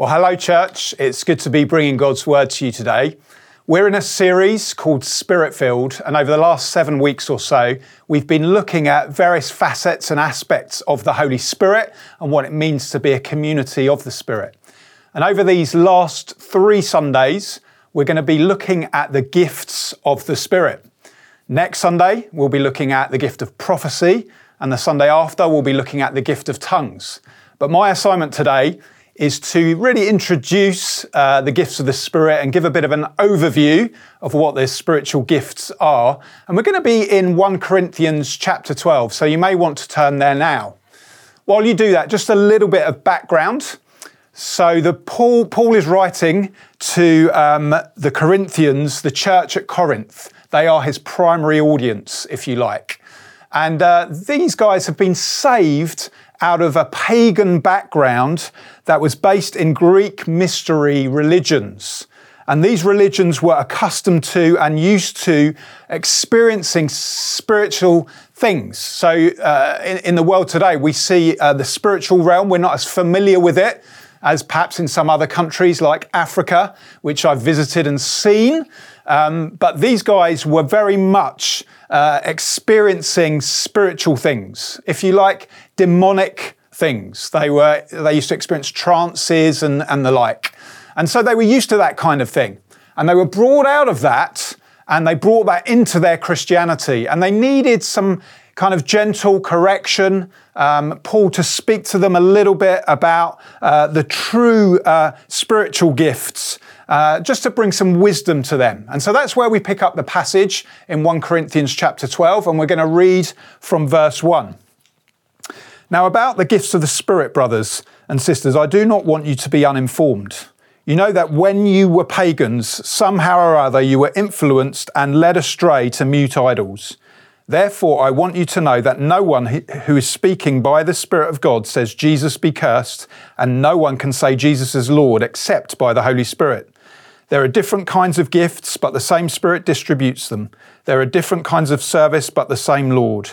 Well, hello, church. It's good to be bringing God's word to you today. We're in a series called Spirit Filled, and over the last seven weeks or so, we've been looking at various facets and aspects of the Holy Spirit and what it means to be a community of the Spirit. And over these last three Sundays, we're going to be looking at the gifts of the Spirit. Next Sunday, we'll be looking at the gift of prophecy, and the Sunday after, we'll be looking at the gift of tongues. But my assignment today is to really introduce uh, the gifts of the Spirit and give a bit of an overview of what the spiritual gifts are. And we're going to be in 1 Corinthians chapter 12, so you may want to turn there now. While you do that, just a little bit of background. So the Paul, Paul is writing to um, the Corinthians, the church at Corinth. They are his primary audience, if you like. And uh, these guys have been saved out of a pagan background that was based in Greek mystery religions. And these religions were accustomed to and used to experiencing spiritual things. So, uh, in, in, the world today, we see uh, the spiritual realm. We're not as familiar with it as perhaps in some other countries like Africa, which I've visited and seen. Um, but these guys were very much uh, experiencing spiritual things, if you like, demonic things. They were they used to experience trances and, and the like. And so they were used to that kind of thing. And they were brought out of that and they brought that into their Christianity. And they needed some kind of gentle correction. Um, Paul to speak to them a little bit about uh, the true uh, spiritual gifts uh, just to bring some wisdom to them. And so that's where we pick up the passage in 1 Corinthians chapter 12, and we're going to read from verse 1. Now, about the gifts of the Spirit, brothers and sisters, I do not want you to be uninformed. You know that when you were pagans, somehow or other you were influenced and led astray to mute idols. Therefore, I want you to know that no one who is speaking by the Spirit of God says, Jesus be cursed, and no one can say Jesus is Lord except by the Holy Spirit. There are different kinds of gifts, but the same Spirit distributes them. There are different kinds of service, but the same Lord.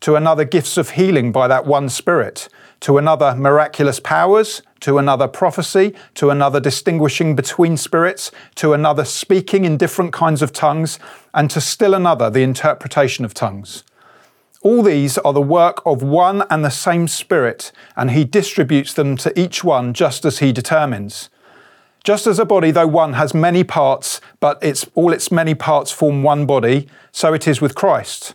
to another, gifts of healing by that one Spirit to another miraculous powers, to another prophecy, to another distinguishing between spirits, to another speaking in different kinds of tongues, and to still another the interpretation of tongues. All these are the work of one and the same Spirit, and He distributes them to each one just as He determines. Just as a body, though one, has many parts, but its, all its many parts form one body, so it is with Christ.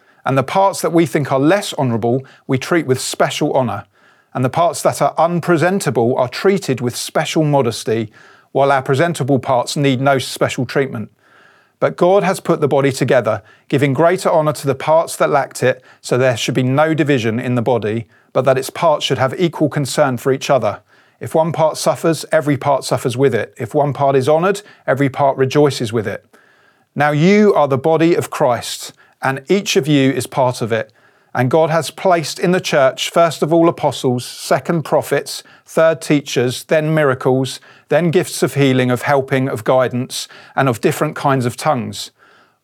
and the parts that we think are less honourable we treat with special honour, and the parts that are unpresentable are treated with special modesty, while our presentable parts need no special treatment. But God has put the body together, giving greater honour to the parts that lacked it, so there should be no division in the body, but that its parts should have equal concern for each other. If one part suffers, every part suffers with it. If one part is honoured, every part rejoices with it. Now you are the body of Christ and each of you is part of it. And God has placed in the church, first of all, apostles, second, prophets, third, teachers, then miracles, then gifts of healing, of helping, of guidance, and of different kinds of tongues.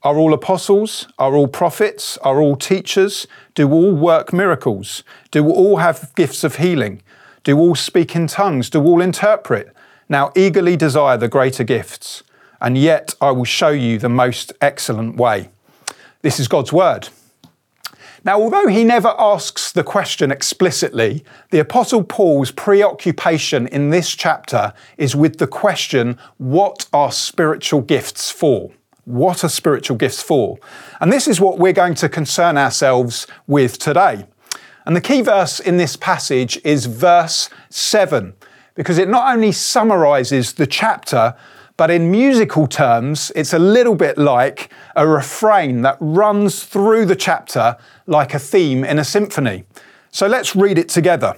Are all apostles? Are all prophets? Are all teachers? Do all work miracles? Do all have gifts of healing? Do all speak in tongues? Do all interpret? Now eagerly desire the greater gifts, and yet I will show you the most excellent way. This is God's word. Now, although he never asks the question explicitly, the Apostle Paul's preoccupation in this chapter is with the question what are spiritual gifts for? What are spiritual gifts for? And this is what we're going to concern ourselves with today. And the key verse in this passage is verse 7, because it not only summarizes the chapter, but in musical terms, it's a little bit like a refrain that runs through the chapter like a theme in a symphony. So let's read it together.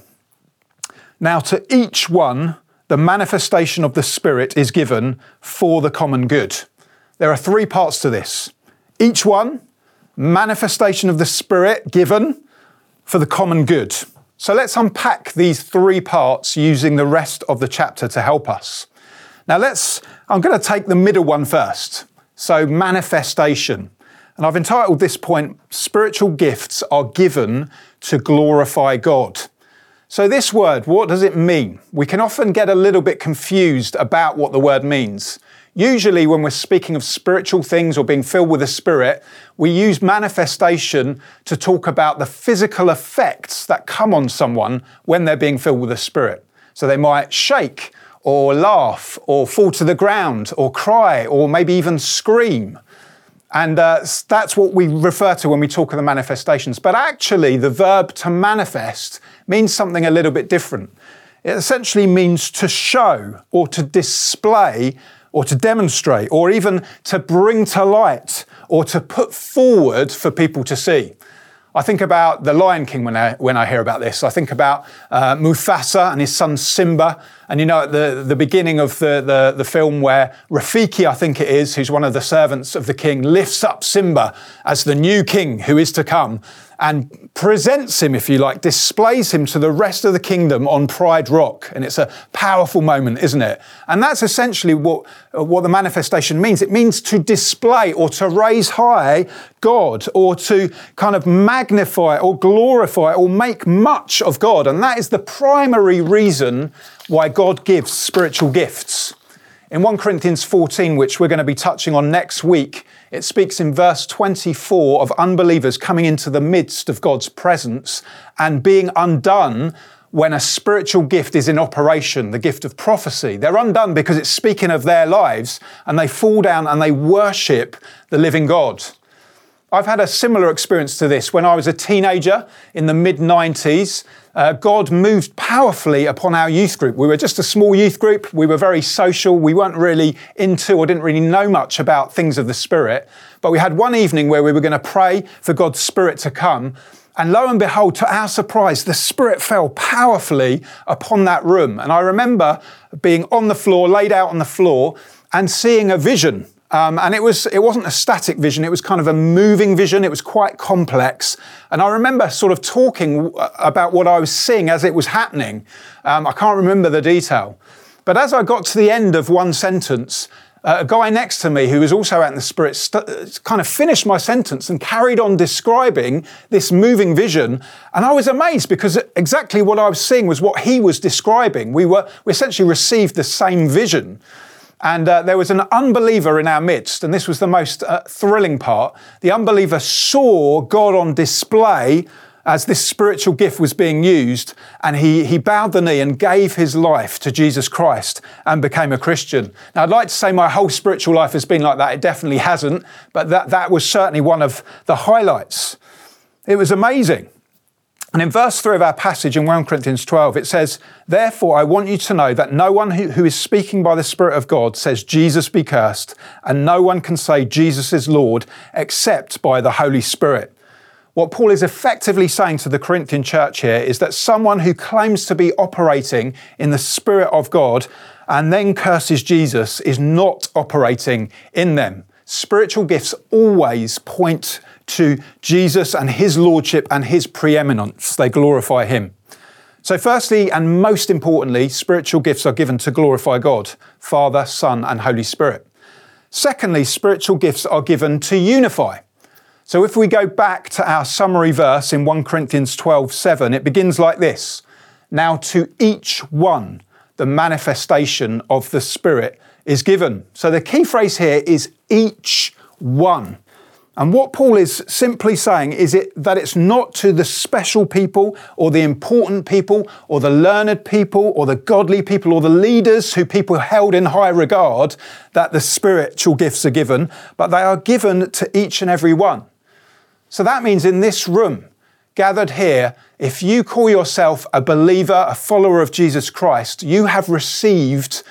Now, to each one, the manifestation of the Spirit is given for the common good. There are three parts to this. Each one, manifestation of the Spirit given for the common good. So let's unpack these three parts using the rest of the chapter to help us. Now let's, I'm going to take the middle one first. So manifestation. And I've entitled this point, Spiritual Gifts Are Given to Glorify God. So, this word, what does it mean? We can often get a little bit confused about what the word means. Usually, when we're speaking of spiritual things or being filled with the Spirit, we use manifestation to talk about the physical effects that come on someone when they're being filled with the Spirit. So, they might shake or laugh or fall to the ground or cry or maybe even scream. And uh, that's what we refer to when we talk of the manifestations. But actually, the verb to manifest means something a little bit different. It essentially means to show or to display or to demonstrate or even to bring to light or to put forward for people to see. I think about the Lion King when I, when I hear about this. I think about uh, Mufasa and his son Simba. And you know, at the, the beginning of the, the, the film, where Rafiki, I think it is, who's one of the servants of the king, lifts up Simba as the new king who is to come and presents him, if you like, displays him to the rest of the kingdom on Pride Rock. And it's a powerful moment, isn't it? And that's essentially what, uh, what the manifestation means. It means to display or to raise high God or to kind of magnify or glorify or make much of God. And that is the primary reason why God gives spiritual gifts. In 1 Corinthians 14, which we're going to be touching on next week, it speaks in verse 24 of unbelievers coming into the midst of God's presence and being undone when a spiritual gift is in operation, the gift of prophecy. They're undone because it's speaking of their lives and they fall down and they worship the living God. I've had a similar experience to this when I was a teenager in the mid 90s. Uh, God moved powerfully upon our youth group. We were just a small youth group. We were very social. We weren't really into or didn't really know much about things of the Spirit. But we had one evening where we were going to pray for God's Spirit to come. And lo and behold, to our surprise, the Spirit fell powerfully upon that room. And I remember being on the floor, laid out on the floor, and seeing a vision um, and it was it wasn't a static vision; it was kind of a moving vision. It was quite complex, and I remember sort of talking about what I was seeing as it was happening. Um, I can't remember the detail, but as I got to the end of one sentence, uh, a guy next to me who was also out in the spirit st- kind of finished my sentence and carried on describing this moving vision, and I was amazed because exactly what I was seeing was what he was describing. We were we essentially received the same vision. And uh, there was an unbeliever in our midst, and this was the most uh, thrilling part. The unbeliever saw God on display as this spiritual gift was being used, and he, he bowed the knee and gave his life to Jesus Christ and became a Christian. Now, I'd like to say my whole spiritual life has been like that. It definitely hasn't, but that, that was certainly one of the highlights. It was amazing. And in verse 3 of our passage in 1 Corinthians 12, it says, Therefore, I want you to know that no one who, who is speaking by the Spirit of God says, Jesus be cursed, and no one can say Jesus is Lord except by the Holy Spirit. What Paul is effectively saying to the Corinthian church here is that someone who claims to be operating in the Spirit of God and then curses Jesus is not operating in them. Spiritual gifts always point to Jesus and his lordship and his preeminence. They glorify him. So, firstly, and most importantly, spiritual gifts are given to glorify God, Father, Son, and Holy Spirit. Secondly, spiritual gifts are given to unify. So, if we go back to our summary verse in 1 Corinthians 12 7, it begins like this Now to each one, the manifestation of the Spirit is given. So the key phrase here is each one. And what Paul is simply saying is it that it's not to the special people or the important people or the learned people or the godly people or the leaders who people held in high regard that the spiritual gifts are given, but they are given to each and every one. So that means in this room, gathered here, if you call yourself a believer, a follower of Jesus Christ, you have received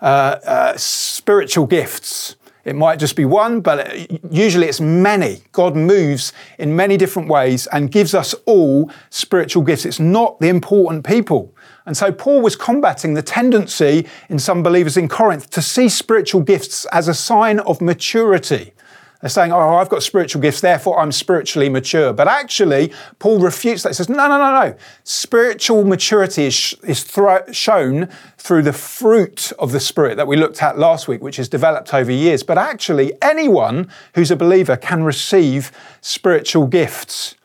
uh, uh, spiritual gifts. It might just be one, but usually it's many. God moves in many different ways and gives us all spiritual gifts. It's not the important people. And so Paul was combating the tendency in some believers in Corinth to see spiritual gifts as a sign of maturity. They're saying, oh, I've got spiritual gifts, therefore I'm spiritually mature. But actually, Paul refutes that. He says, no, no, no, no. Spiritual maturity is, is thro- shown through the fruit of the Spirit that we looked at last week, which is developed over years. But actually, anyone who's a believer can receive spiritual gifts.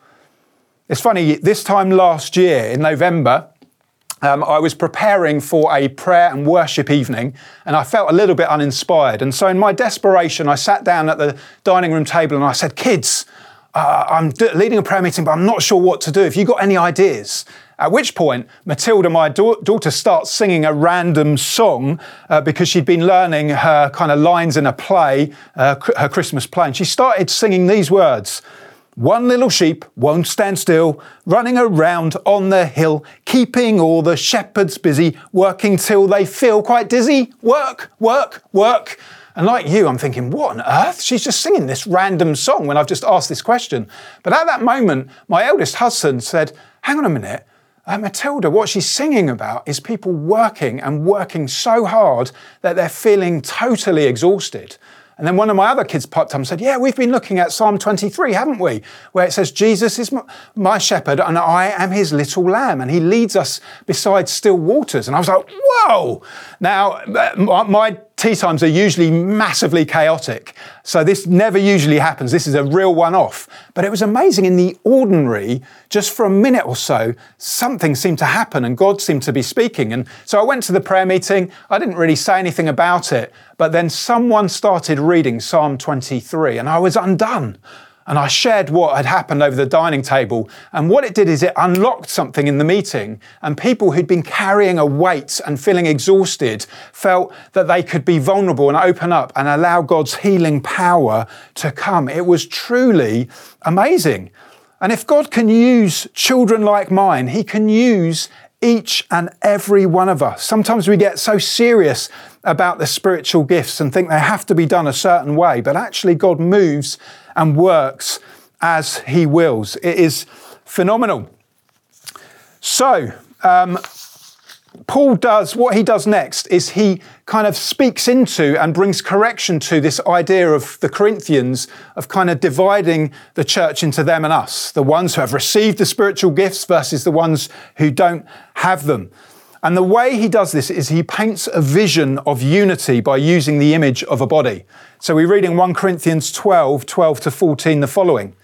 It's funny, this time last year in November, um, I was preparing for a prayer and worship evening and I felt a little bit uninspired. And so, in my desperation, I sat down at the dining room table and I said, Kids, uh, I'm d- leading a prayer meeting, but I'm not sure what to do. Have you got any ideas? At which point, Matilda, my da- daughter, starts singing a random song uh, because she'd been learning her kind of lines in a play, uh, her Christmas play. And she started singing these words one little sheep won't stand still, running around on the hill, keeping all the shepherds busy, working till they feel quite dizzy. Work, work, work. And like you, I'm thinking, what on earth? She's just singing this random song when I've just asked this question. But at that moment, my eldest husband said, hang on a minute. Uh, Matilda, what she's singing about is people working and working so hard that they're feeling totally exhausted. And then one of my other kids popped up and said, Yeah, we've been looking at Psalm 23, haven't we? Where it says, Jesus is my shepherd and I am his little lamb. And he leads us beside still waters. And I was like, Whoa! Now, uh, my tea times are usually massively chaotic. So this never usually happens. This is a real one off. But it was amazing in the ordinary, just for a minute or so, something seemed to happen and God seemed to be speaking. And so I went to the prayer meeting. I didn't really say anything about it. But then someone started reading Psalm 23 and I was undone and I shared what had happened over the dining table. And what it did is it unlocked something in the meeting, and people who'd been carrying a weight and feeling exhausted felt that they could be vulnerable and open up and allow God's healing power to come. It was truly amazing. And if God can use children like mine, He can use each and every one of us. Sometimes we get so serious about the spiritual gifts and think they have to be done a certain way, but actually, God moves and works as He wills. It is phenomenal. So, um, Paul does what he does next is he kind of speaks into and brings correction to this idea of the Corinthians of kind of dividing the church into them and us, the ones who have received the spiritual gifts versus the ones who don't have them. And the way he does this is he paints a vision of unity by using the image of a body. So we read in 1 Corinthians 12, 12 to 14 the following.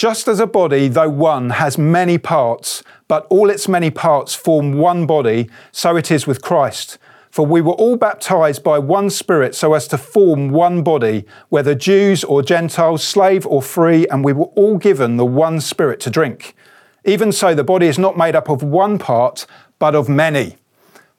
Just as a body, though one, has many parts, but all its many parts form one body, so it is with Christ. For we were all baptized by one Spirit so as to form one body, whether Jews or Gentiles, slave or free, and we were all given the one Spirit to drink. Even so, the body is not made up of one part, but of many.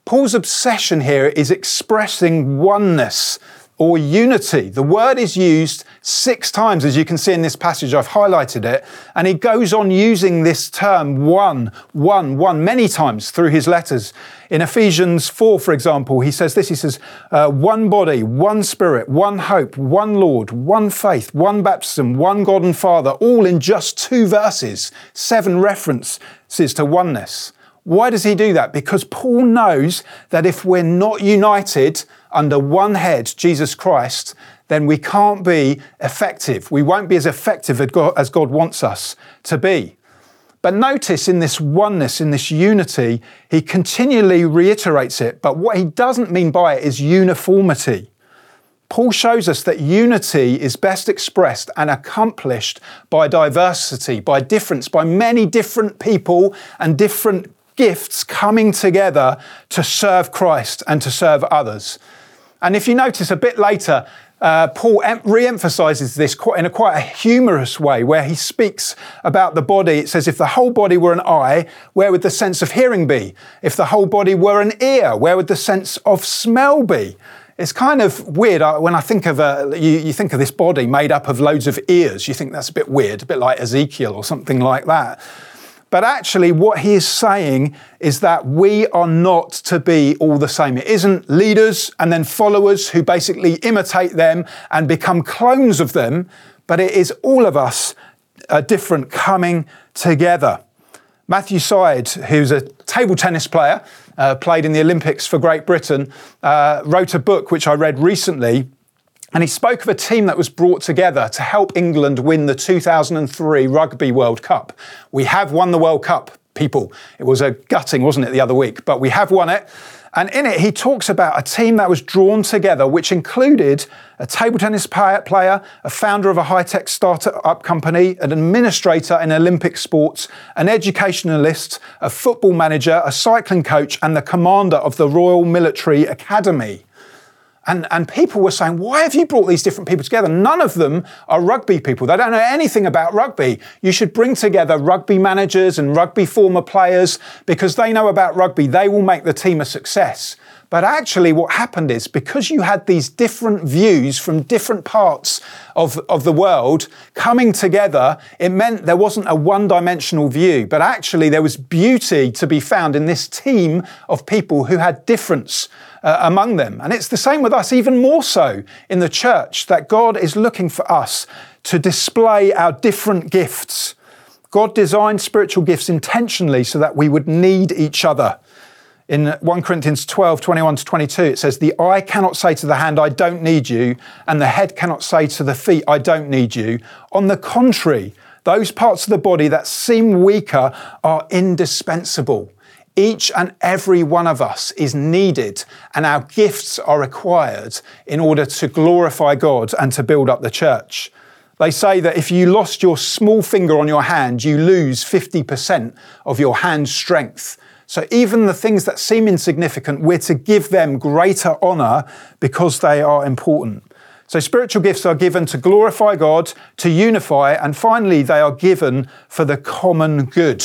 Paul's obsession here is expressing oneness or unity. The word is used six times, as you can see in this passage. I've highlighted it. And he goes on using this term one, one, one many times through his letters. In Ephesians 4, for example, he says this He says, uh, one body, one spirit, one hope, one Lord, one faith, one baptism, one God and Father, all in just two verses, seven references to oneness. Why does he do that? Because Paul knows that if we're not united under one head, Jesus Christ, then we can't be effective. We won't be as effective as God wants us to be. But notice in this oneness, in this unity, he continually reiterates it. But what he doesn't mean by it is uniformity. Paul shows us that unity is best expressed and accomplished by diversity, by difference, by many different people and different gifts coming together to serve Christ and to serve others. And if you notice a bit later, uh, Paul em- re emphasizes this in a quite a humorous way, where he speaks about the body. It says, If the whole body were an eye, where would the sense of hearing be? If the whole body were an ear, where would the sense of smell be? It's kind of weird when I think of a, you, you think of this body made up of loads of ears. You think that's a bit weird, a bit like Ezekiel or something like that. But actually, what he is saying is that we are not to be all the same. It isn't leaders and then followers who basically imitate them and become clones of them, but it is all of us uh, different coming together. Matthew Syed, who's a table tennis player, uh, played in the Olympics for Great Britain, uh, wrote a book which I read recently and he spoke of a team that was brought together to help England win the 2003 Rugby World Cup. We have won the World Cup, people. It was a gutting, wasn't it, the other week? But we have won it. And in it, he talks about a team that was drawn together, which included a table tennis player, a founder of a high tech startup company, an administrator in Olympic sports, an educationalist, a football manager, a cycling coach, and the commander of the Royal Military Academy. And, and people were saying, why have you brought these different people together? None of them are rugby people. They don't know anything about rugby. You should bring together rugby managers and rugby former players because they know about rugby. They will make the team a success. But actually, what happened is because you had these different views from different parts of, of the world coming together, it meant there wasn't a one dimensional view, but actually there was beauty to be found in this team of people who had difference uh, among them. And it's the same with us, even more so in the church, that God is looking for us to display our different gifts. God designed spiritual gifts intentionally so that we would need each other. In 1 Corinthians 12, 21 to 22, it says, The eye cannot say to the hand, I don't need you, and the head cannot say to the feet, I don't need you. On the contrary, those parts of the body that seem weaker are indispensable. Each and every one of us is needed, and our gifts are required in order to glorify God and to build up the church. They say that if you lost your small finger on your hand, you lose 50% of your hand strength. So even the things that seem insignificant, we're to give them greater honor because they are important. So spiritual gifts are given to glorify God, to unify, and finally, they are given for the common good.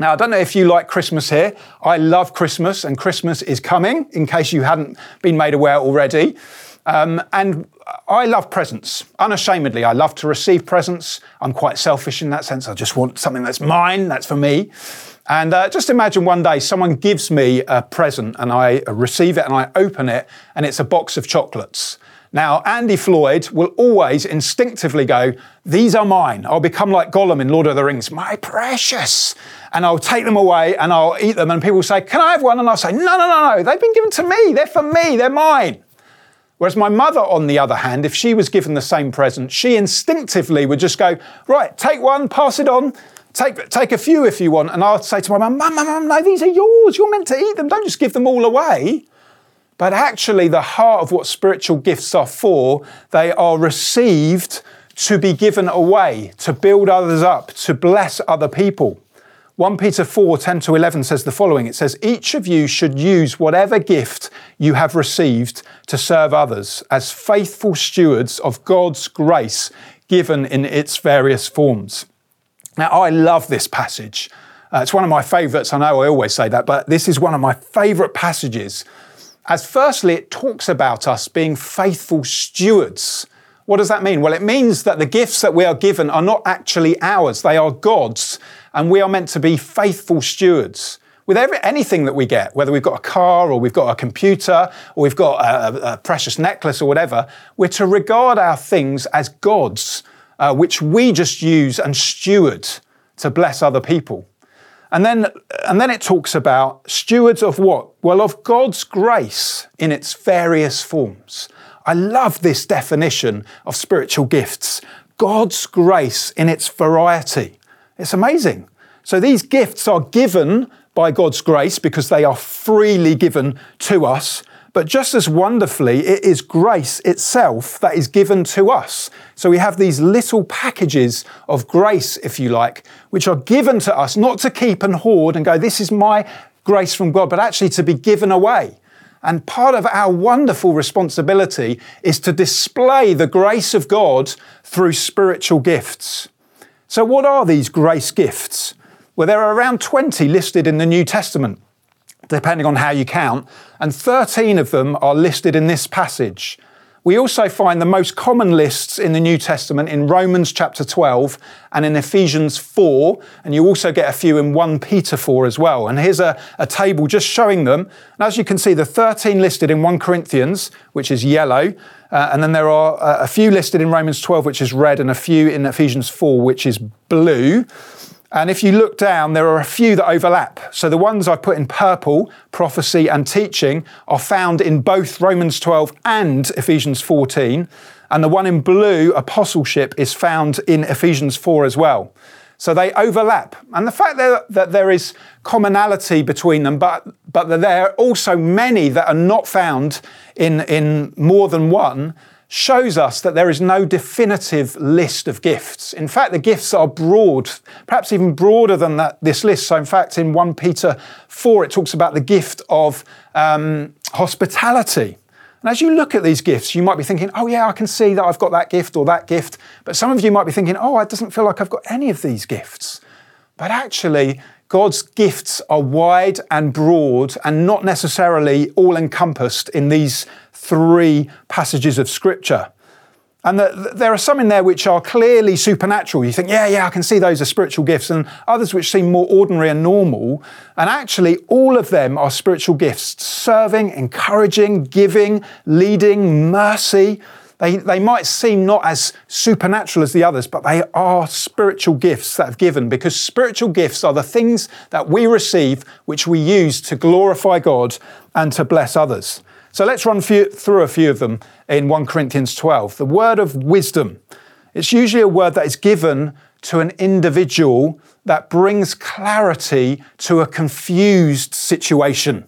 Now, I don't know if you like Christmas here. I love Christmas, and Christmas is coming, in case you hadn't been made aware already. Um, and I love presents, unashamedly. I love to receive presents. I'm quite selfish in that sense. I just want something that's mine, that's for me. And uh, just imagine one day someone gives me a present and I receive it and I open it and it's a box of chocolates. Now, Andy Floyd will always instinctively go, These are mine. I'll become like Gollum in Lord of the Rings, my precious. And I'll take them away and I'll eat them. And people say, Can I have one? And I'll say, No, no, no, no. They've been given to me. They're for me. They're mine. Whereas my mother, on the other hand, if she was given the same present, she instinctively would just go, Right, take one, pass it on. Take, take a few if you want. And I'll say to my mum, Mum, Mum, Mum, no, these are yours. You're meant to eat them. Don't just give them all away. But actually, the heart of what spiritual gifts are for, they are received to be given away, to build others up, to bless other people. 1 Peter 4 10 to 11 says the following It says, Each of you should use whatever gift you have received to serve others as faithful stewards of God's grace given in its various forms. Now, I love this passage. Uh, it's one of my favourites. I know I always say that, but this is one of my favourite passages. As firstly, it talks about us being faithful stewards. What does that mean? Well, it means that the gifts that we are given are not actually ours, they are God's, and we are meant to be faithful stewards. With every, anything that we get, whether we've got a car or we've got a computer or we've got a, a precious necklace or whatever, we're to regard our things as God's uh, which we just use and steward to bless other people. And then, and then it talks about stewards of what? Well, of God's grace in its various forms. I love this definition of spiritual gifts. God's grace in its variety. It's amazing. So these gifts are given by God's grace because they are freely given to us, But just as wonderfully, it is grace itself that is given to us. So we have these little packages of grace, if you like, which are given to us not to keep and hoard and go, this is my grace from God, but actually to be given away. And part of our wonderful responsibility is to display the grace of God through spiritual gifts. So, what are these grace gifts? Well, there are around 20 listed in the New Testament depending on how you count, and 13 of them are listed in this passage. We also find the most common lists in the New Testament in Romans chapter 12 and in Ephesians 4, and you also get a few in 1 Peter 4 as well. And here's a, a table just showing them. And as you can see, the 13 listed in 1 Corinthians, which is yellow, uh, and then there are uh, a few listed in Romans 12, which is red, and a few in Ephesians 4, which is blue. And if you look down, there are a few that overlap. So the ones I've put in purple, prophecy and teaching, are found in both Romans 12 and Ephesians 14. And the one in blue, apostleship, is found in Ephesians 4 as well. So they overlap. And the fact that, that there is commonality between them, but, but that there are also many that are not found in, in more than one, shows us that there is no definitive list of gifts. In fact, the gifts are broad, perhaps even broader than that, this list. So, in fact, in 1 Peter 4, it talks about the gift of um, hospitality. And as you look at these gifts, you might be thinking, oh, yeah, I can see that I've got that gift or that gift. But some of you might be thinking, oh, it doesn't feel like I've got any of these gifts. But actually, God's gifts are wide and broad and not necessarily all encompassed in these three passages of Scripture. And the, there are some in there which are clearly supernatural. You think, yeah, yeah, I can see those are spiritual gifts, and others which seem more ordinary and normal. And actually, all of them are spiritual gifts serving, encouraging, giving, leading, mercy. They, they might seem not as supernatural as the others, but they are spiritual gifts that have given because spiritual gifts are the things that we receive which we use to glorify God and to bless others. So let's run through a few of them in 1 Corinthians 12. The word of wisdom. It's usually a word that is given to an individual that brings clarity to a confused situation.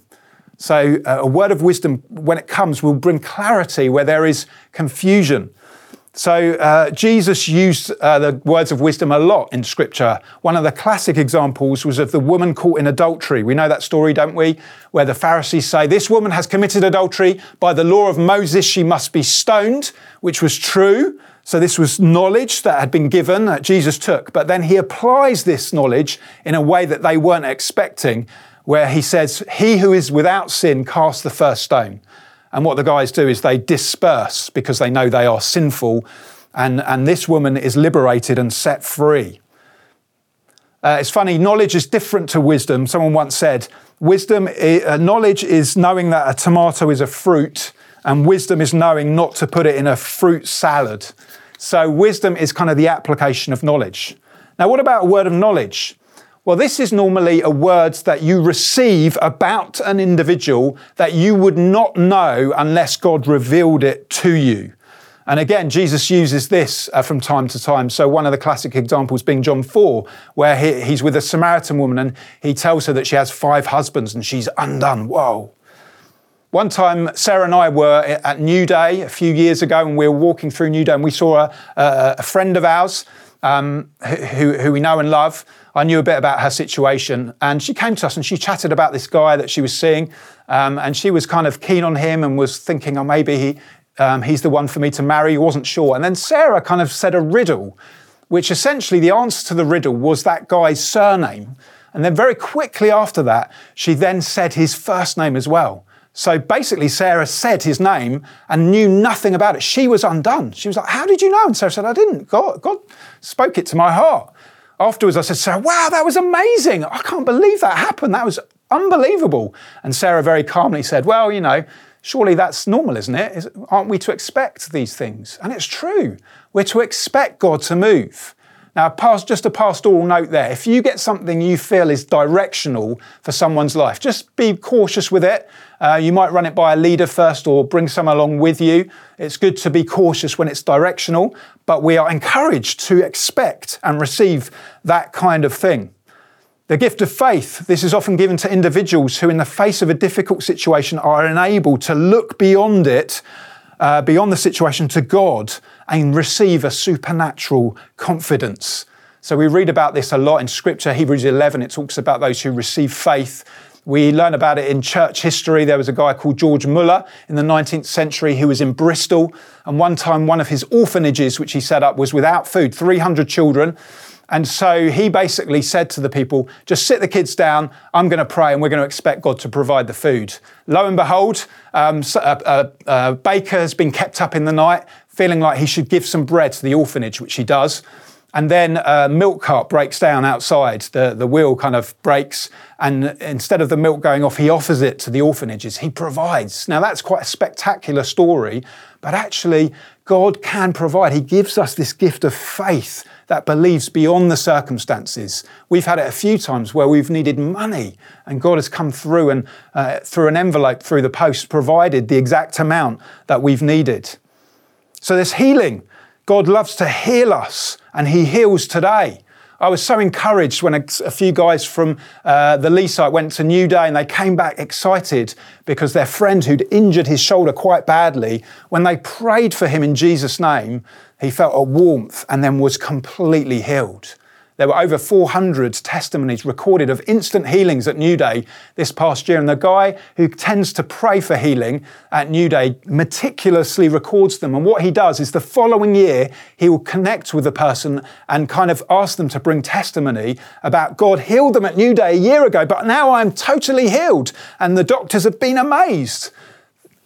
So, uh, a word of wisdom, when it comes, will bring clarity where there is confusion. So, uh, Jesus used uh, the words of wisdom a lot in Scripture. One of the classic examples was of the woman caught in adultery. We know that story, don't we? Where the Pharisees say, This woman has committed adultery. By the law of Moses, she must be stoned, which was true. So, this was knowledge that had been given that Jesus took. But then he applies this knowledge in a way that they weren't expecting where he says, He who is without sin cast the first stone. And what the guys do is they disperse because they know they are sinful. And, and this woman is liberated and set free. Uh, it's funny, knowledge is different to wisdom. Someone once said, wisdom, uh, knowledge is knowing that a tomato is a fruit, and wisdom is knowing not to put it in a fruit salad. So, wisdom is kind of the application of knowledge. Now, what about a word of knowledge? Well, this is normally a word that you receive about an individual that you would not know unless God revealed it to you. And again, Jesus uses this uh, from time to time. So, one of the classic examples being John 4, where he, he's with a Samaritan woman and he tells her that she has five husbands and she's undone. Whoa. One time, Sarah and I were at New Day a few years ago, and we were walking through New Day, and we saw a, a, a friend of ours um, who, who we know and love. I knew a bit about her situation, and she came to us and she chatted about this guy that she was seeing, um, and she was kind of keen on him and was thinking, oh, maybe he, um, he's the one for me to marry. wasn't sure. And then Sarah kind of said a riddle, which essentially the answer to the riddle was that guy's surname. And then very quickly after that, she then said his first name as well. So basically, Sarah said his name and knew nothing about it. She was undone. She was like, How did you know? And Sarah said, I didn't. God, God spoke it to my heart. Afterwards, I said, Sarah, wow, that was amazing. I can't believe that happened. That was unbelievable. And Sarah very calmly said, Well, you know, surely that's normal, isn't it? Aren't we to expect these things? And it's true. We're to expect God to move. Now, just a pastoral note there. If you get something you feel is directional for someone's life, just be cautious with it. Uh, you might run it by a leader first or bring someone along with you. It's good to be cautious when it's directional, but we are encouraged to expect and receive that kind of thing. The gift of faith, this is often given to individuals who, in the face of a difficult situation, are enabled to look beyond it, uh, beyond the situation to God and receive a supernatural confidence. So we read about this a lot in Scripture. Hebrews 11, it talks about those who receive faith. We learn about it in church history. There was a guy called George Muller in the 19th century who was in Bristol. And one time, one of his orphanages, which he set up, was without food, 300 children. And so he basically said to the people, just sit the kids down, I'm going to pray, and we're going to expect God to provide the food. Lo and behold, um, a, a, a baker has been kept up in the night, feeling like he should give some bread to the orphanage, which he does. And then a milk cart breaks down outside. The, the wheel kind of breaks. And instead of the milk going off, he offers it to the orphanages. He provides. Now, that's quite a spectacular story, but actually, God can provide. He gives us this gift of faith that believes beyond the circumstances. We've had it a few times where we've needed money, and God has come through and uh, through an envelope through the post provided the exact amount that we've needed. So there's healing. God loves to heal us, and He heals today. I was so encouraged when a, a few guys from uh, the Lee site went to New Day and they came back excited because their friend who'd injured his shoulder quite badly, when they prayed for him in Jesus' name, he felt a warmth and then was completely healed. There were over 400 testimonies recorded of instant healings at New Day this past year. And the guy who tends to pray for healing at New Day meticulously records them. And what he does is the following year, he will connect with the person and kind of ask them to bring testimony about God healed them at New Day a year ago, but now I'm totally healed. And the doctors have been amazed.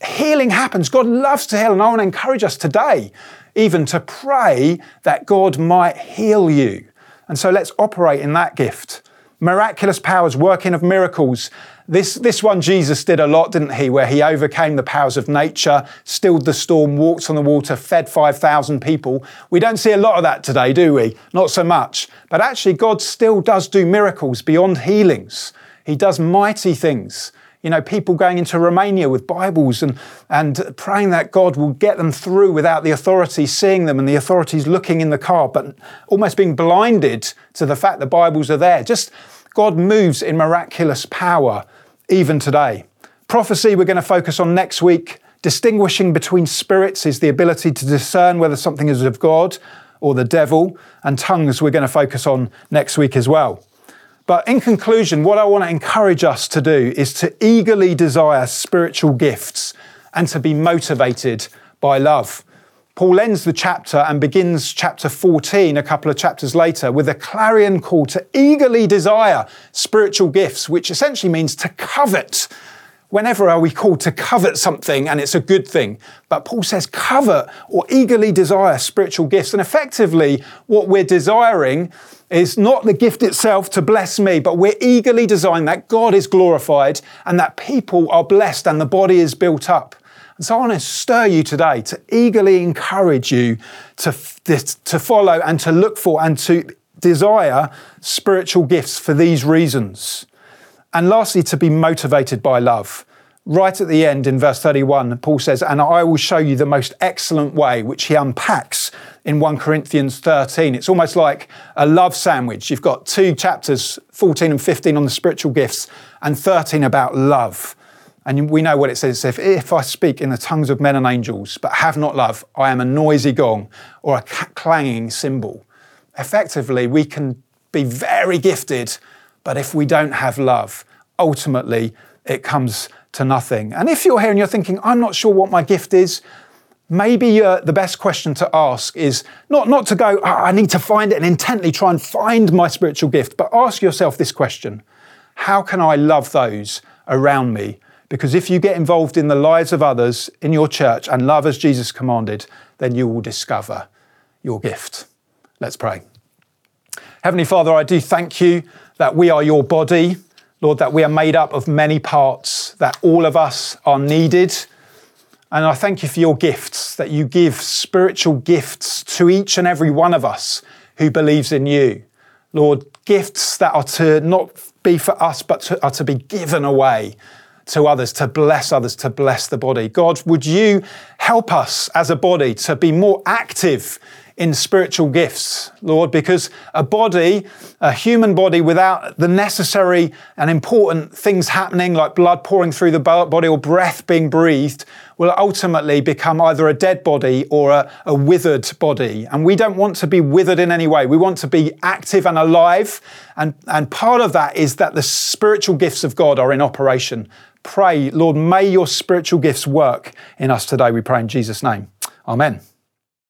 Healing happens. God loves to heal. And I want to encourage us today even to pray that God might heal you. And so let's operate in that gift. Miraculous powers, working of miracles. This, this one Jesus did a lot, didn't he? Where he overcame the powers of nature, stilled the storm, walked on the water, fed 5,000 people. We don't see a lot of that today, do we? Not so much. But actually, God still does do miracles beyond healings. He does mighty things you know, people going into Romania with Bibles and, and praying that God will get them through without the authorities seeing them and the authorities looking in the car, but almost being blinded to the fact the Bibles are there. Just God moves in miraculous power even today. Prophecy, we're going to focus on next week. Distinguishing between spirits is the ability to discern whether something is of God or the devil, and tongues, we're going to focus on next week as well. But in conclusion, what I want to encourage us to do is to eagerly desire spiritual gifts and to be motivated by love. Paul ends the chapter and begins chapter 14 a couple of chapters later with a clarion call to eagerly desire spiritual gifts, which essentially means to covet. Whenever are we called to covet something and it's a good thing? But Paul says covet or eagerly desire spiritual gifts. And effectively, what we're desiring is not the gift itself to bless me, but we're eagerly desiring that God is glorified and that people are blessed and the body is built up. And so I want to stir you today to eagerly encourage you to, to follow and to look for and to desire spiritual gifts for these reasons. And lastly, to be motivated by love. Right at the end in verse 31, Paul says, And I will show you the most excellent way, which he unpacks in 1 Corinthians 13. It's almost like a love sandwich. You've got two chapters, 14 and 15 on the spiritual gifts, and 13 about love. And we know what it says if, if I speak in the tongues of men and angels, but have not love, I am a noisy gong or a clanging cymbal. Effectively, we can be very gifted, but if we don't have love, ultimately it comes to nothing. And if you're here and you're thinking, I'm not sure what my gift is, maybe uh, the best question to ask is not, not to go, oh, I need to find it and intently try and find my spiritual gift, but ask yourself this question How can I love those around me? Because if you get involved in the lives of others in your church and love as Jesus commanded, then you will discover your gift. Let's pray. Heavenly Father, I do thank you that we are your body. Lord, that we are made up of many parts, that all of us are needed. And I thank you for your gifts, that you give spiritual gifts to each and every one of us who believes in you. Lord, gifts that are to not be for us, but to, are to be given away to others, to bless others, to bless the body. God, would you help us as a body to be more active in spiritual gifts, Lord, because a body, a human body without the necessary and important things happening, like blood pouring through the body or breath being breathed, will ultimately become either a dead body or a, a withered body. And we don't want to be withered in any way. We want to be active and alive. And, and part of that is that the spiritual gifts of God are in operation. Pray, Lord, may your spiritual gifts work in us today. We pray in Jesus' name. Amen.